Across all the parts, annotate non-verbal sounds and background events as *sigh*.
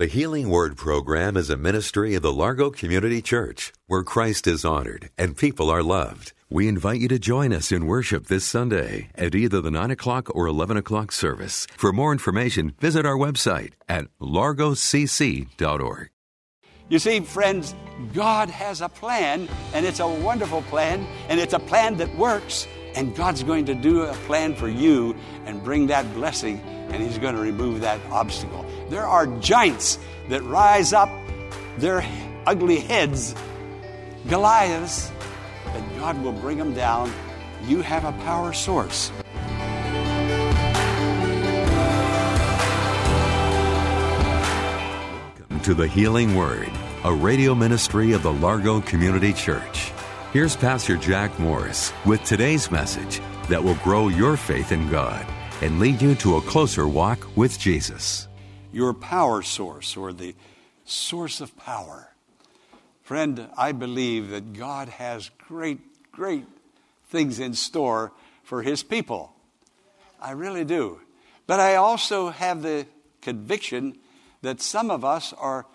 The Healing Word program is a ministry of the Largo Community Church where Christ is honored and people are loved. We invite you to join us in worship this Sunday at either the 9 o'clock or 11 o'clock service. For more information, visit our website at largocc.org. You see, friends, God has a plan, and it's a wonderful plan, and it's a plan that works. And God's going to do a plan for you and bring that blessing, and He's going to remove that obstacle. There are giants that rise up, their ugly heads, Goliaths, and God will bring them down. You have a power source. Welcome to the Healing Word, a radio ministry of the Largo Community Church. Here's Pastor Jack Morris with today's message that will grow your faith in God and lead you to a closer walk with Jesus. Your power source or the source of power. Friend, I believe that God has great, great things in store for His people. I really do. But I also have the conviction that some of us are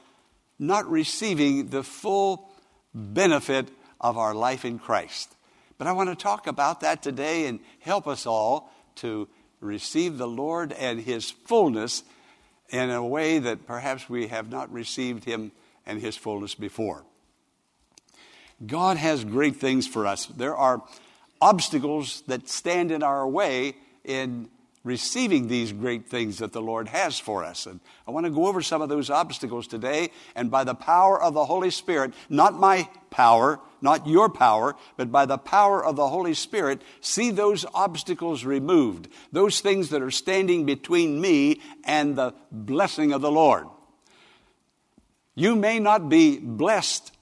not receiving the full benefit of our life in Christ. But I want to talk about that today and help us all to receive the Lord and His fullness in a way that perhaps we have not received Him and His fullness before. God has great things for us. There are obstacles that stand in our way in receiving these great things that the Lord has for us. And I want to go over some of those obstacles today. And by the power of the Holy Spirit, not my power, not your power, but by the power of the Holy Spirit, see those obstacles removed, those things that are standing between me and the blessing of the Lord. You may not be blessed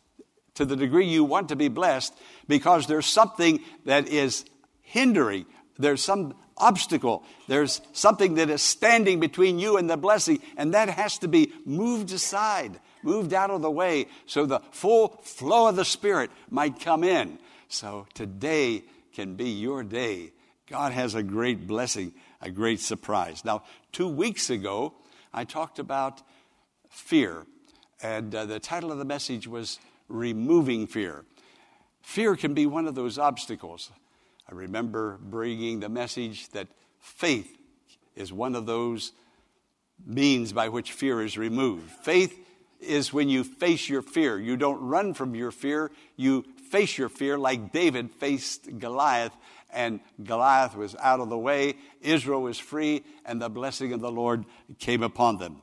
to the degree you want to be blessed because there's something that is hindering. There's some obstacle. There's something that is standing between you and the blessing, and that has to be moved aside, moved out of the way, so the full flow of the Spirit might come in. So today can be your day. God has a great blessing, a great surprise. Now, two weeks ago, I talked about fear, and uh, the title of the message was Removing Fear. Fear can be one of those obstacles. I remember bringing the message that faith is one of those means by which fear is removed. Faith is when you face your fear. You don't run from your fear, you face your fear like David faced Goliath, and Goliath was out of the way. Israel was free, and the blessing of the Lord came upon them.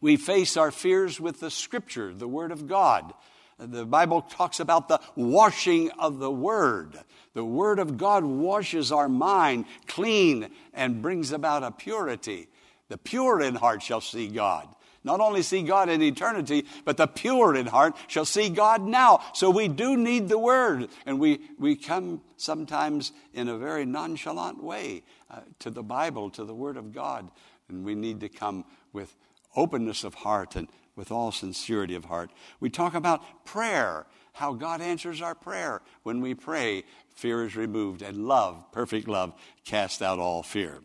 We face our fears with the scripture, the Word of God. The Bible talks about the washing of the Word. The Word of God washes our mind clean and brings about a purity. The pure in heart shall see God. Not only see God in eternity, but the pure in heart shall see God now. So we do need the Word. And we, we come sometimes in a very nonchalant way uh, to the Bible, to the Word of God. And we need to come with openness of heart and with all sincerity of heart. We talk about prayer, how God answers our prayer. When we pray, fear is removed, and love, perfect love, casts out all fear.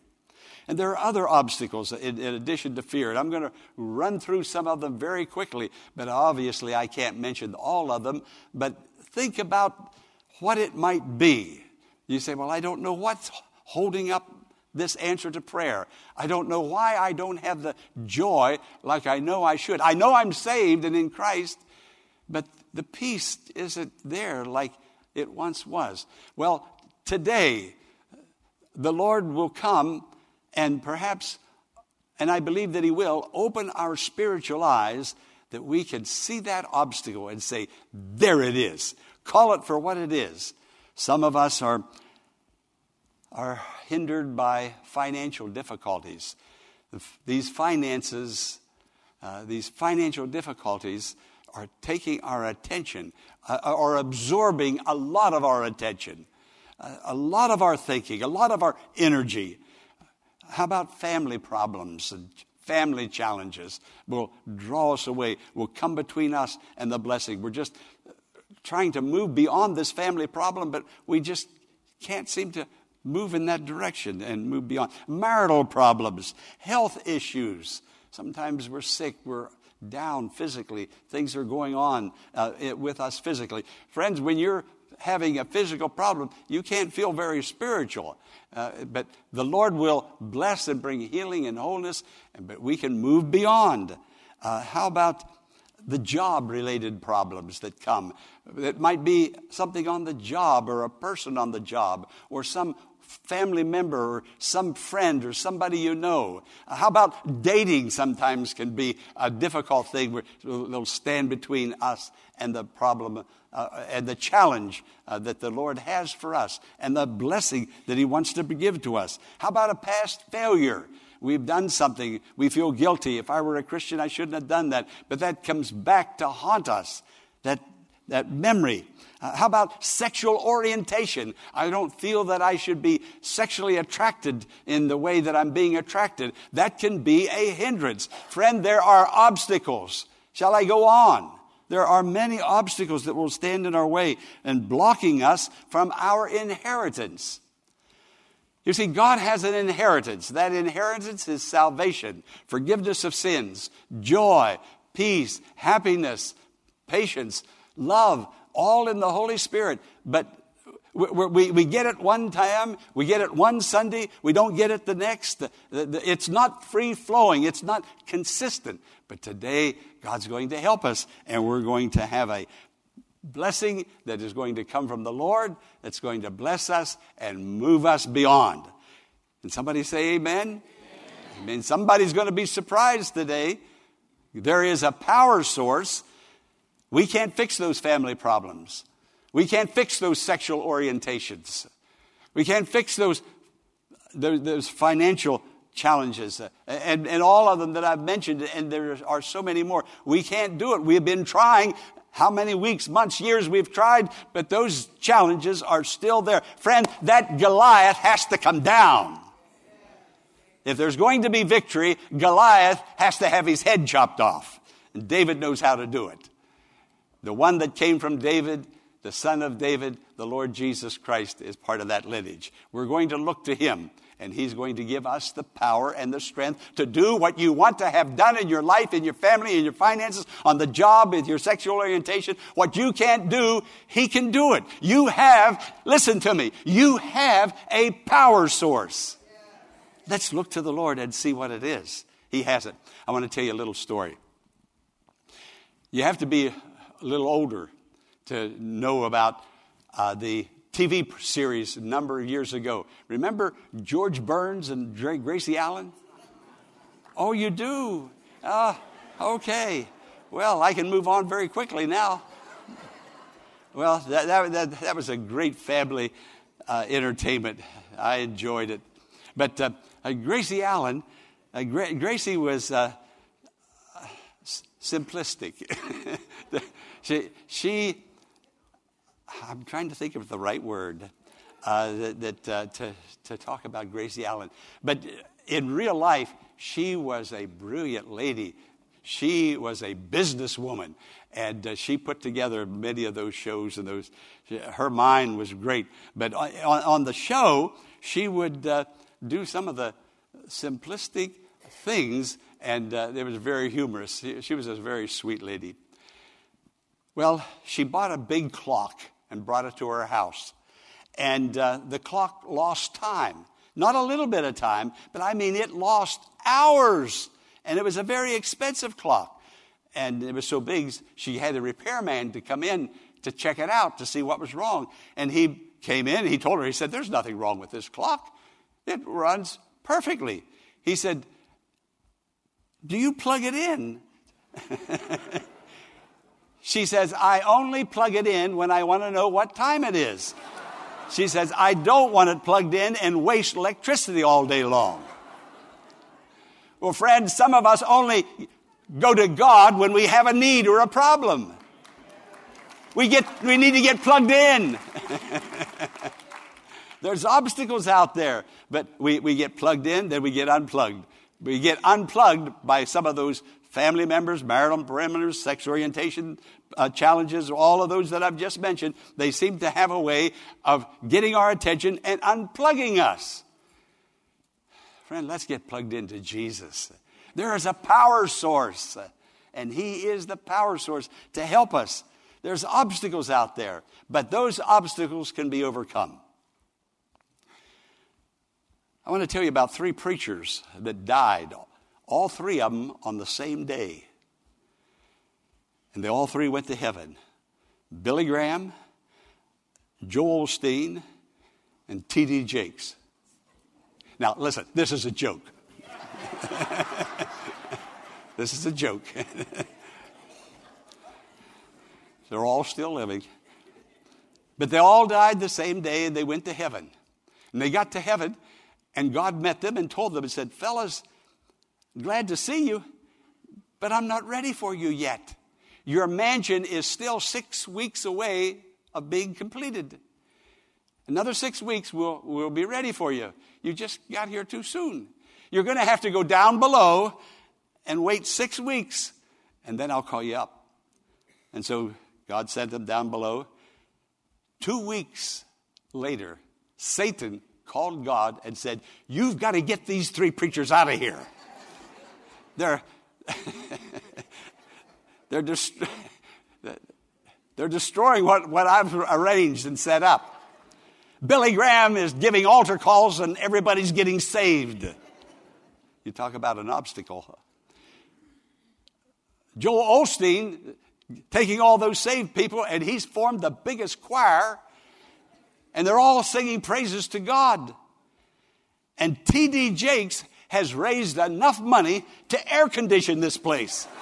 And there are other obstacles in, in, addition to fear. And I'm going to run through some of them very quickly, but obviously I can't mention all of them. But think about what it might be. You say, Well, I don't know what's holding up this answer to prayer. I don't know why I don't have the joy like I know I should. I know I'm saved and in Christ, but the peace isn't there like it once was. Well, today, the Lord will come and perhaps, and I believe that He will, open our spiritual eyes that we can see that obstacle and say, There it is. Call it for what it is. Some of us are, are hindered by financial difficulties. These finances uh, these financial difficulties are taking our attention uh, or absorbing a lot of our attention, uh, a lot of our thinking, a lot of our energy. How about family problems and family challenges will draw us away, will come between us and the blessing. We're just trying to move beyond this family problem, but we just can't seem to move in that direction and move beyond. Marital problems, health issues. Sometimes we're sick, we're down physically, things are going on uh, with us physically. Friends, when you're having a physical problem, you can't feel very spiritual. Uh, but the Lord will bless and bring healing and wholeness, but we can move beyond. Uh, how about the job related problems that come? It might be something on the job or a person on the job or some family member or some friend or somebody you know. How about dating sometimes can be a difficult thing where they'll stand between us and the problem uh, and the challenge uh, that the Lord has for us and the blessing that He wants to give to us. How about a past failure? We've done something. We feel guilty. If I were a Christian, I shouldn't have done that. But that comes back to haunt us. That, that memory. Uh, how about sexual orientation? I don't feel that I should be sexually attracted in the way that I'm being attracted. That can be a hindrance. Friend, there are obstacles. Shall I go on? There are many obstacles that will stand in our way and blocking us from our inheritance. You see, God has an inheritance. That inheritance is salvation, forgiveness of sins, joy, peace, happiness, patience, love, all in the Holy Spirit. But we, we, we, get it one time, we get it one Sunday, we don't get it the next. It's not free flowing, it's not consistent. But today, God's going to help us, and we're going to have a blessing that is going to come from the Lord, that's going to bless us and move us beyond. And somebody say, Amen? Amen. Amen. Somebody's going to be surprised today. There is a power source. We can't fix those family problems. We can't fix those sexual orientations. We can't fix those, those financial challenges uh, and, and all of them that I've mentioned, and there are so many more. We can't do it. We've been trying. How many weeks, months, years we've tried, but those challenges are still there. Friend, that Goliath has to come down. If there's going to be victory, Goliath has to have his head chopped off. And David knows how to do it. The one that came from David, the son of David, the Lord Jesus Christ, is part of that lineage. We're going to look to him and He's going to give us the power and the strength to do what you want to have done in your life, in your family, in your finances, on the job, with your sexual orientation. What you can't do, He can do it. You have, listen to me, you have a power source. Let's look to the Lord and see what it is. He has it. I want to tell you a little story. You have to be a little older to know about uh, the TV series a number of years ago. Remember George Burns and Gracie Allen? Oh, you do? Ah, okay. Well, I can move on very quickly now. Well, that, that, that, that was a great family uh, entertainment. I enjoyed it. But uh, uh, Gracie Allen, uh, Gra- Gracie was uh, simplistic. *laughs* she, she I'm trying to think of the right word uh, that, that uh, to, to talk about Gracie Allen. But in real life, she was a brilliant lady. She was a businesswoman, and uh, she put together many of those shows. And those, her mind was great. But on, on the show, she would uh, do some of the simplistic things, and uh, it was very humorous. She, she was a very sweet lady. Well, she bought a big clock and brought it to her house. And uh, the clock lost time. Not a little bit of time, but I mean, it lost hours. And it was a very expensive clock. And it was so big, she had a repairman to come in to check it out to see what was wrong. And he came in, he told her, he said, There's nothing wrong with this clock. It runs perfectly. He said, Do you plug it in? *laughs* She says, I only plug it in when I want to know what time it is. She says, I don't want it plugged in and waste electricity all day long. Well, friends, some of us only go to God when we have a need or a problem. We, get, we need to get plugged in. *laughs* There's obstacles out there, but we, we get plugged in, then we get unplugged. We get unplugged by some of those family members, marital parameters, sex orientation uh, challenges, all of those that I've just mentioned. They seem to have a way of getting our attention and unplugging us. Friend, let's get plugged into Jesus. There is a power source, and He is the power source to help us. There's obstacles out there, but those obstacles can be overcome. I want to tell you about three preachers that died, all three of them on the same day. And they all three went to heaven Billy Graham, Joel Osteen, and T.D. Jakes. Now, listen, this is a joke. *laughs* this is a joke. *laughs* They're all still living. But they all died the same day and they went to heaven. And they got to heaven and God met them and told them and said, Fellas, glad to see you, but I'm not ready for you yet. Your mansion is still six weeks away of being completed. Another six weeks, we'll, we'll be ready for you. You just got here too soon. You're going to have to go down below and wait six weeks, and then I'll call you up. And so God sent them down below. Two weeks later, Satan called God and said, You've got to get these three preachers out of here. *laughs* They're, *laughs* they're, dest- *laughs* they're destroying what, what I've arranged and set up. Billy Graham is giving altar calls and everybody's getting saved. You talk about an obstacle. Joel Osteen taking all those saved people and he's formed the biggest choir and they're all singing praises to God. And T.D. Jakes has raised enough money to air condition this place. *laughs*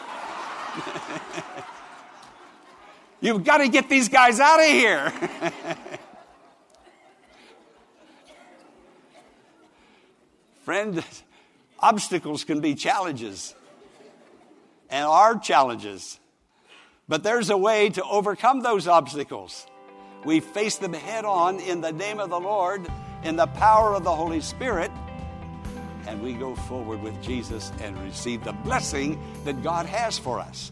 You've got to get these guys out of here. *laughs* Friend, obstacles can be challenges and are challenges. But there's a way to overcome those obstacles. We face them head on in the name of the Lord, in the power of the Holy Spirit, and we go forward with Jesus and receive the blessing that God has for us.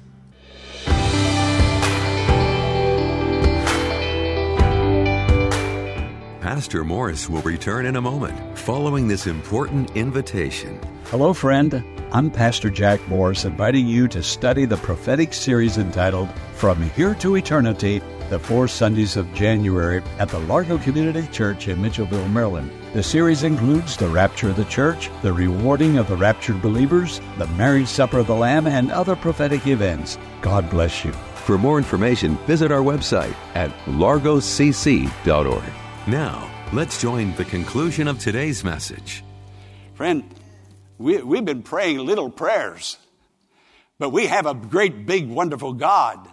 Pastor Morris will return in a moment following this important invitation. Hello, friend. I'm Pastor Jack Morris, inviting you to study the prophetic series entitled From Here to Eternity the four Sundays of January at the Largo Community Church in Mitchellville, Maryland. The series includes the rapture of the church, the rewarding of the raptured believers, the marriage supper of the Lamb, and other prophetic events. God bless you. For more information, visit our website at largocc.org. Now, let's join the conclusion of today's message. Friend, we, we've been praying little prayers, but we have a great, big, wonderful God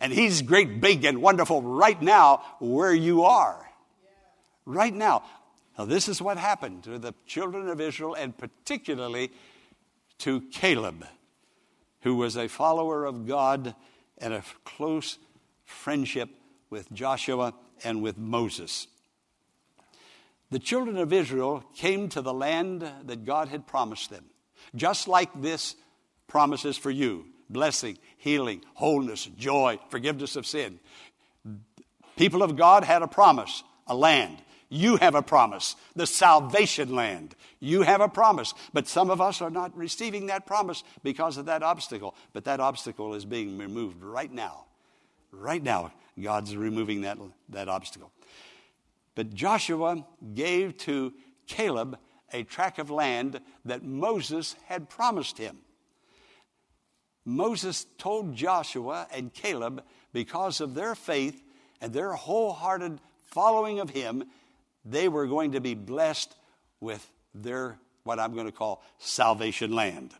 and He's great, big, and wonderful right now where you are. Right now. Now, this is what happened to the children of Israel, and particularly to Caleb, who was a follower of God and a close friendship with Joshua and with Moses. The children of Israel came to the land that God had promised them, just like this promises for you blessing, healing, wholeness, joy, forgiveness of sin. People of God had a promise, a land. You have a promise, the salvation land. You have a promise. But some of us are not receiving that promise because of that obstacle. But that obstacle is being removed right now. Right now, God's removing that, that obstacle. But Joshua gave to Caleb a tract of land that Moses had promised him. Moses told Joshua and Caleb, because of their faith and their wholehearted following of him, they were going to be blessed with their, what I'm going to call, salvation land.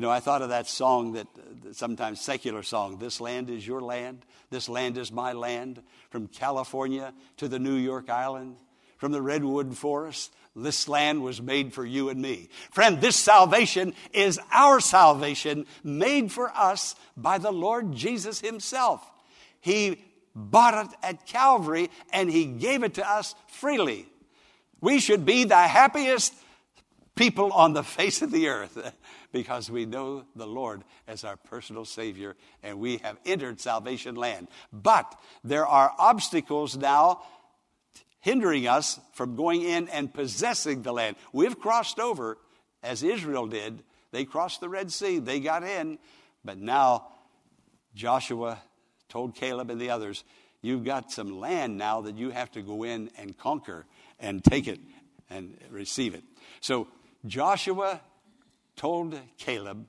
You know, I thought of that song that sometimes secular song, This Land is Your Land, This Land is My Land, from California to the New York Island, from the redwood forest. This land was made for you and me. Friend, this salvation is our salvation made for us by the Lord Jesus Himself. He bought it at Calvary and He gave it to us freely. We should be the happiest people on the face of the earth *laughs* because we know the Lord as our personal Savior and we have entered salvation land. But there are obstacles now hindering us from going in and possessing the land. We've crossed over, as Israel did. They crossed the Red Sea, they got in, but now Joshua told Caleb and the others, You've got some land now that you have to go in and conquer and take it and receive it. So Joshua told Caleb,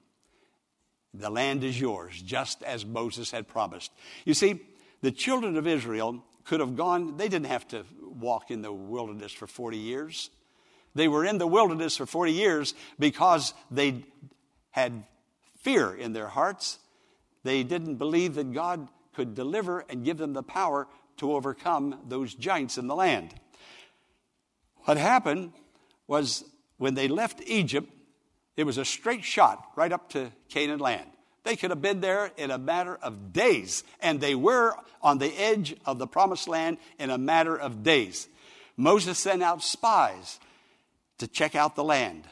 The land is yours, just as Moses had promised. You see, the children of Israel could have gone, they didn't have to walk in the wilderness for 40 years. They were in the wilderness for 40 years because they had fear in their hearts. They didn't believe that God could deliver and give them the power to overcome those giants in the land. What happened was when they left Egypt, it was a straight shot right up to Canaan land. They could have been there in a matter of days, and they were on the edge of the promised land in a matter of days. Moses sent out spies to check out the land.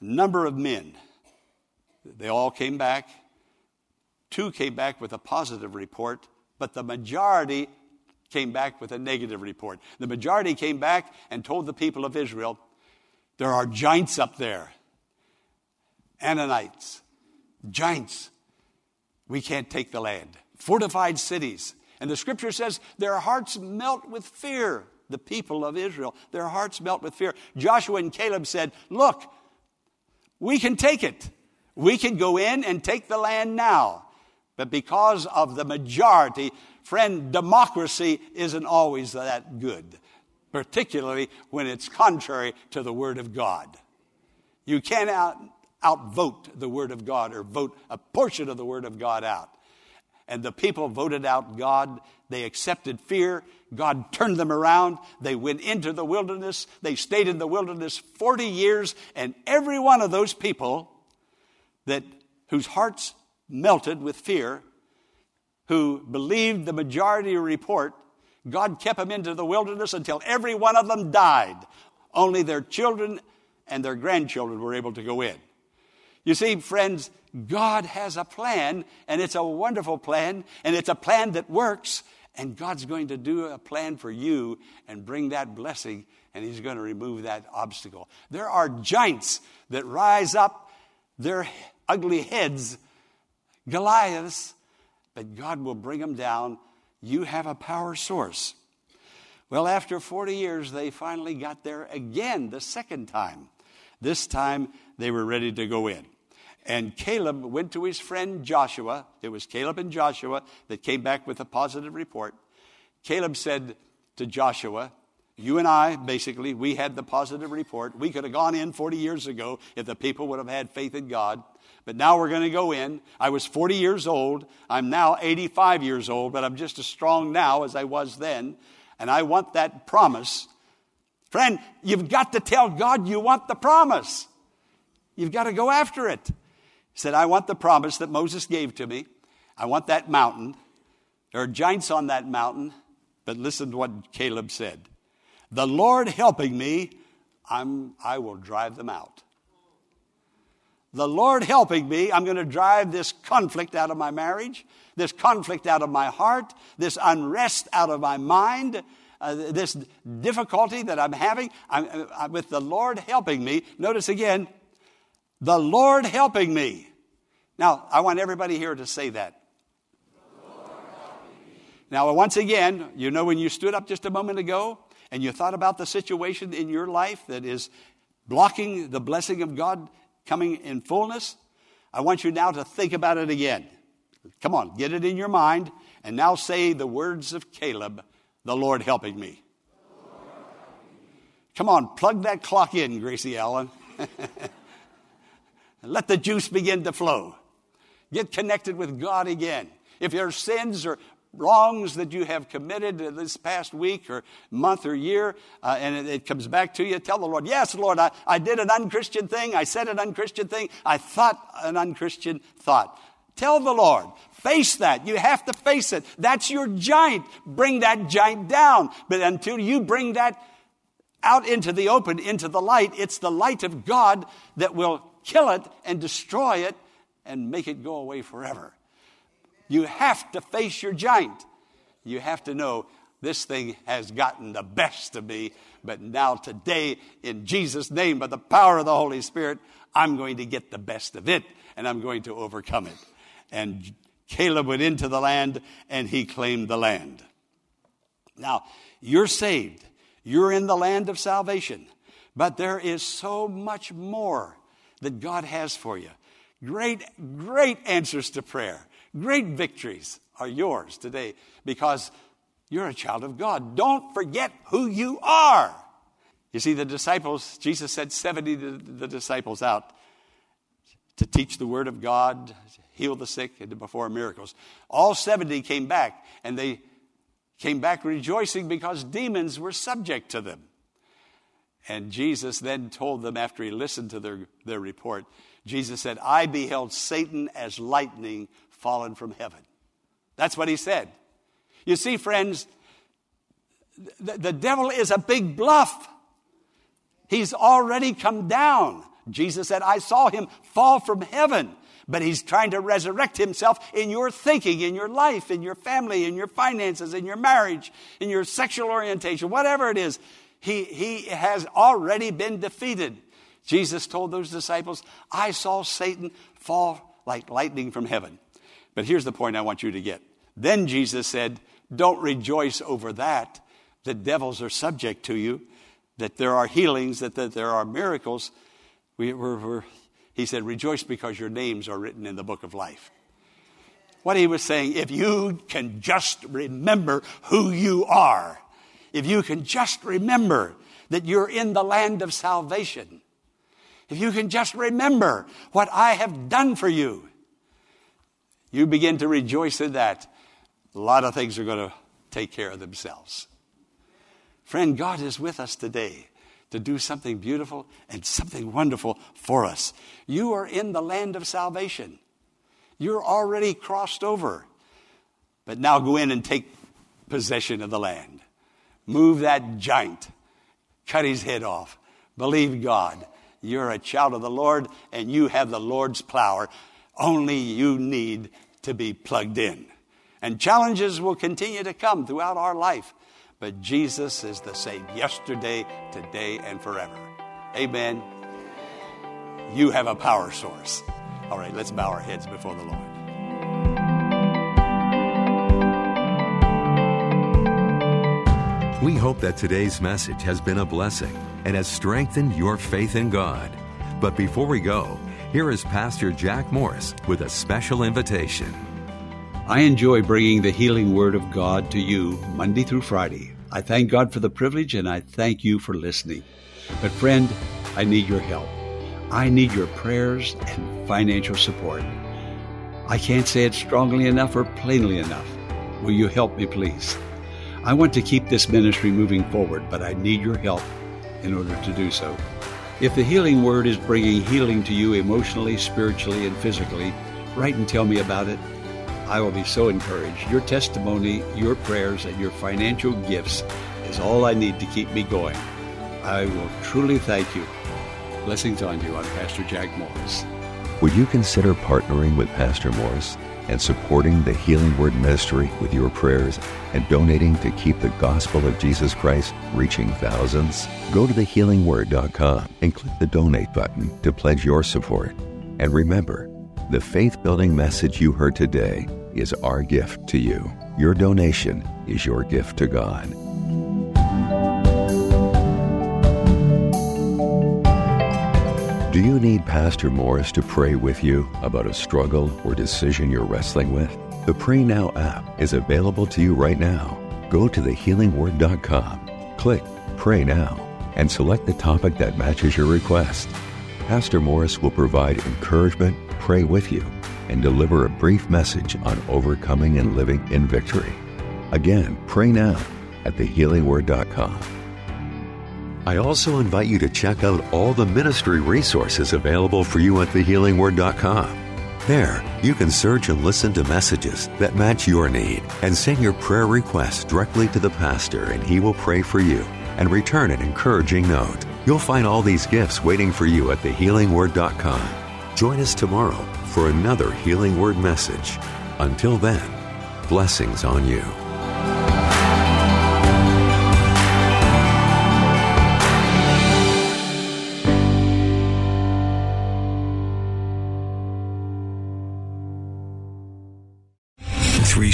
A number of men. They all came back. Two came back with a positive report, but the majority came back with a negative report. The majority came back and told the people of Israel, There are giants up there, Anakites, giants. We can't take the land. Fortified cities. And the scripture says their hearts melt with fear. The people of Israel, their hearts melt with fear. Joshua and Caleb said, Look, we can take it. We can go in and take the land now. But because of the majority, friend, democracy isn't always that good, particularly when it's contrary to the Word of God. You can't out, outvote the Word of God or vote a portion of the Word of God out. And the people voted out God. They accepted fear. God turned them around. They went into the wilderness. They stayed in the wilderness 40 years. And every one of those people that, whose hearts melted with fear, who believed the majority report, God kept them into the wilderness until every one of them died. Only their children and their grandchildren were able to go in. You see, friends, God has a plan, and it's a wonderful plan, and it's a plan that works, and God's going to do a plan for you and bring that blessing, and He's going to remove that obstacle. There are giants that rise up, their ugly heads, Goliaths, but God will bring them down. You have a power source. Well, after 40 years, they finally got there again the second time. This time, they were ready to go in. And Caleb went to his friend Joshua. It was Caleb and Joshua that came back with a positive report. Caleb said to Joshua, You and I, basically, we had the positive report. We could have gone in 40 years ago if the people would have had faith in God. But now we're going to go in. I was 40 years old. I'm now 85 years old, but I'm just as strong now as I was then. And I want that promise. Friend, you've got to tell God you want the promise. You've got to go after it. He said, I want the promise that Moses gave to me. I want that mountain. There are giants on that mountain. But listen to what Caleb said The Lord helping me, I'm, I will drive them out. The Lord helping me, I'm going to drive this conflict out of my marriage, this conflict out of my heart, this unrest out of my mind, uh, this difficulty that I'm having. I'm, uh, with the Lord helping me. Notice again, the Lord helping me. Now, I want everybody here to say that. Now, once again, you know when you stood up just a moment ago and you thought about the situation in your life that is blocking the blessing of God coming in fullness, I want you now to think about it again. Come on, get it in your mind, and now say the words of Caleb, the Lord helping me. Come on, plug that clock in, Gracie Allen. *laughs* and let the juice begin to flow. Get connected with God again. If your sins are wrongs that you have committed this past week or month or year, uh, and it, it, comes back to you, tell the Lord, Yes, Lord, I, I did an unchristian thing. I said an unchristian thing. I thought an unchristian thought. Tell the Lord. Face that. You have to face it. That's your giant. Bring that giant down. But until you bring that out into the open, into the light, it's the light of God that will kill it and destroy it and make it go away forever. You have to face your giant. You have to know this thing has gotten the best of me, but now today, in Jesus' name, by the power of the Holy Spirit, I'm going to get the best of it and I'm going to overcome it. And Caleb went into the land and he claimed the land. Now, you're saved. You're in the land of salvation. But there is so much more that God has for you. Great, great answers to prayer. Great victories are yours today because you're a child of God. Don't forget who you are. You see, the disciples, Jesus said 70 the disciples out to teach the word of God, heal the sick, and to perform miracles. All 70 came back, and they came back rejoicing because demons were subject to them. And Jesus then told them, after he listened to their, their report, Jesus said, I beheld Satan as lightning fallen from heaven. That's what he said. You see, friends, the, the devil is a big bluff. He's already come down. Jesus said, I saw him fall from heaven. But he's trying to resurrect himself in your thinking, in your life, in your family, in your finances, in your marriage, in your sexual orientation, whatever it is. He, he has already been defeated. Jesus told those disciples, I saw Satan fall like lightning from heaven. But here's the point I want you to get. Then Jesus said, Don't rejoice over that. The devils are subject to you, that there are healings, that, that there are miracles. We, we're, we're, he said, Rejoice because your names are written in the book of life. What he was saying, if you can just remember who you are, if you can just remember that you're in the land of salvation, if you can just remember what I have done for you, you begin to rejoice in that, a lot of things are going to take care of themselves. Friend, God is with us today to do something beautiful and something wonderful for us. You are in the land of salvation. You're already crossed over. But now go in and take possession of the land. Move that giant. Cut his head off. Believe God. You're a child of the Lord and you have the Lord's power. Only you need to be plugged in. And challenges will continue to come throughout our life. But Jesus is the same yesterday, today, and forever. Amen. You have a power source. All right, let's bow our heads before the Lord. We hope that today's message has been a blessing and has strengthened your faith in God. But before we go, here is Pastor Jack Morris with a special invitation. I enjoy bringing the healing word of God to you Monday through Friday. I thank God for the privilege and I thank you for listening. But, friend, I need your help. I need your prayers and financial support. I can't say it strongly enough or plainly enough. Will you help me, please? I want to keep this ministry moving forward, but I need your help in order to do so. If the healing word is bringing healing to you emotionally, spiritually, and physically, write and tell me about it. I will be so encouraged. Your testimony, your prayers, and your financial gifts is all I need to keep me going. I will truly thank you. Blessings on you. I'm Pastor Jack Morris. Would you consider partnering with Pastor Morris and supporting the Healing Word Ministry with your prayers and donating to keep the gospel of Jesus Christ reaching thousands? Go to thehealingword.com and click the donate button to pledge your support. And remember, the faith building message you heard today is our gift to you. Your donation is your gift to God. Do you need Pastor Morris to pray with you about a struggle or decision you're wrestling with? The Pray Now app is available to you right now. Go to thehealingword.com, click Pray Now, and select the topic that matches your request. Pastor Morris will provide encouragement, pray with you, and deliver a brief message on overcoming and living in victory. Again, pray now at thehealingword.com. I also invite you to check out all the ministry resources available for you at thehealingword.com. There, you can search and listen to messages that match your need and send your prayer requests directly to the pastor, and he will pray for you and return an encouraging note. You'll find all these gifts waiting for you at thehealingword.com. Join us tomorrow for another Healing Word message. Until then, blessings on you.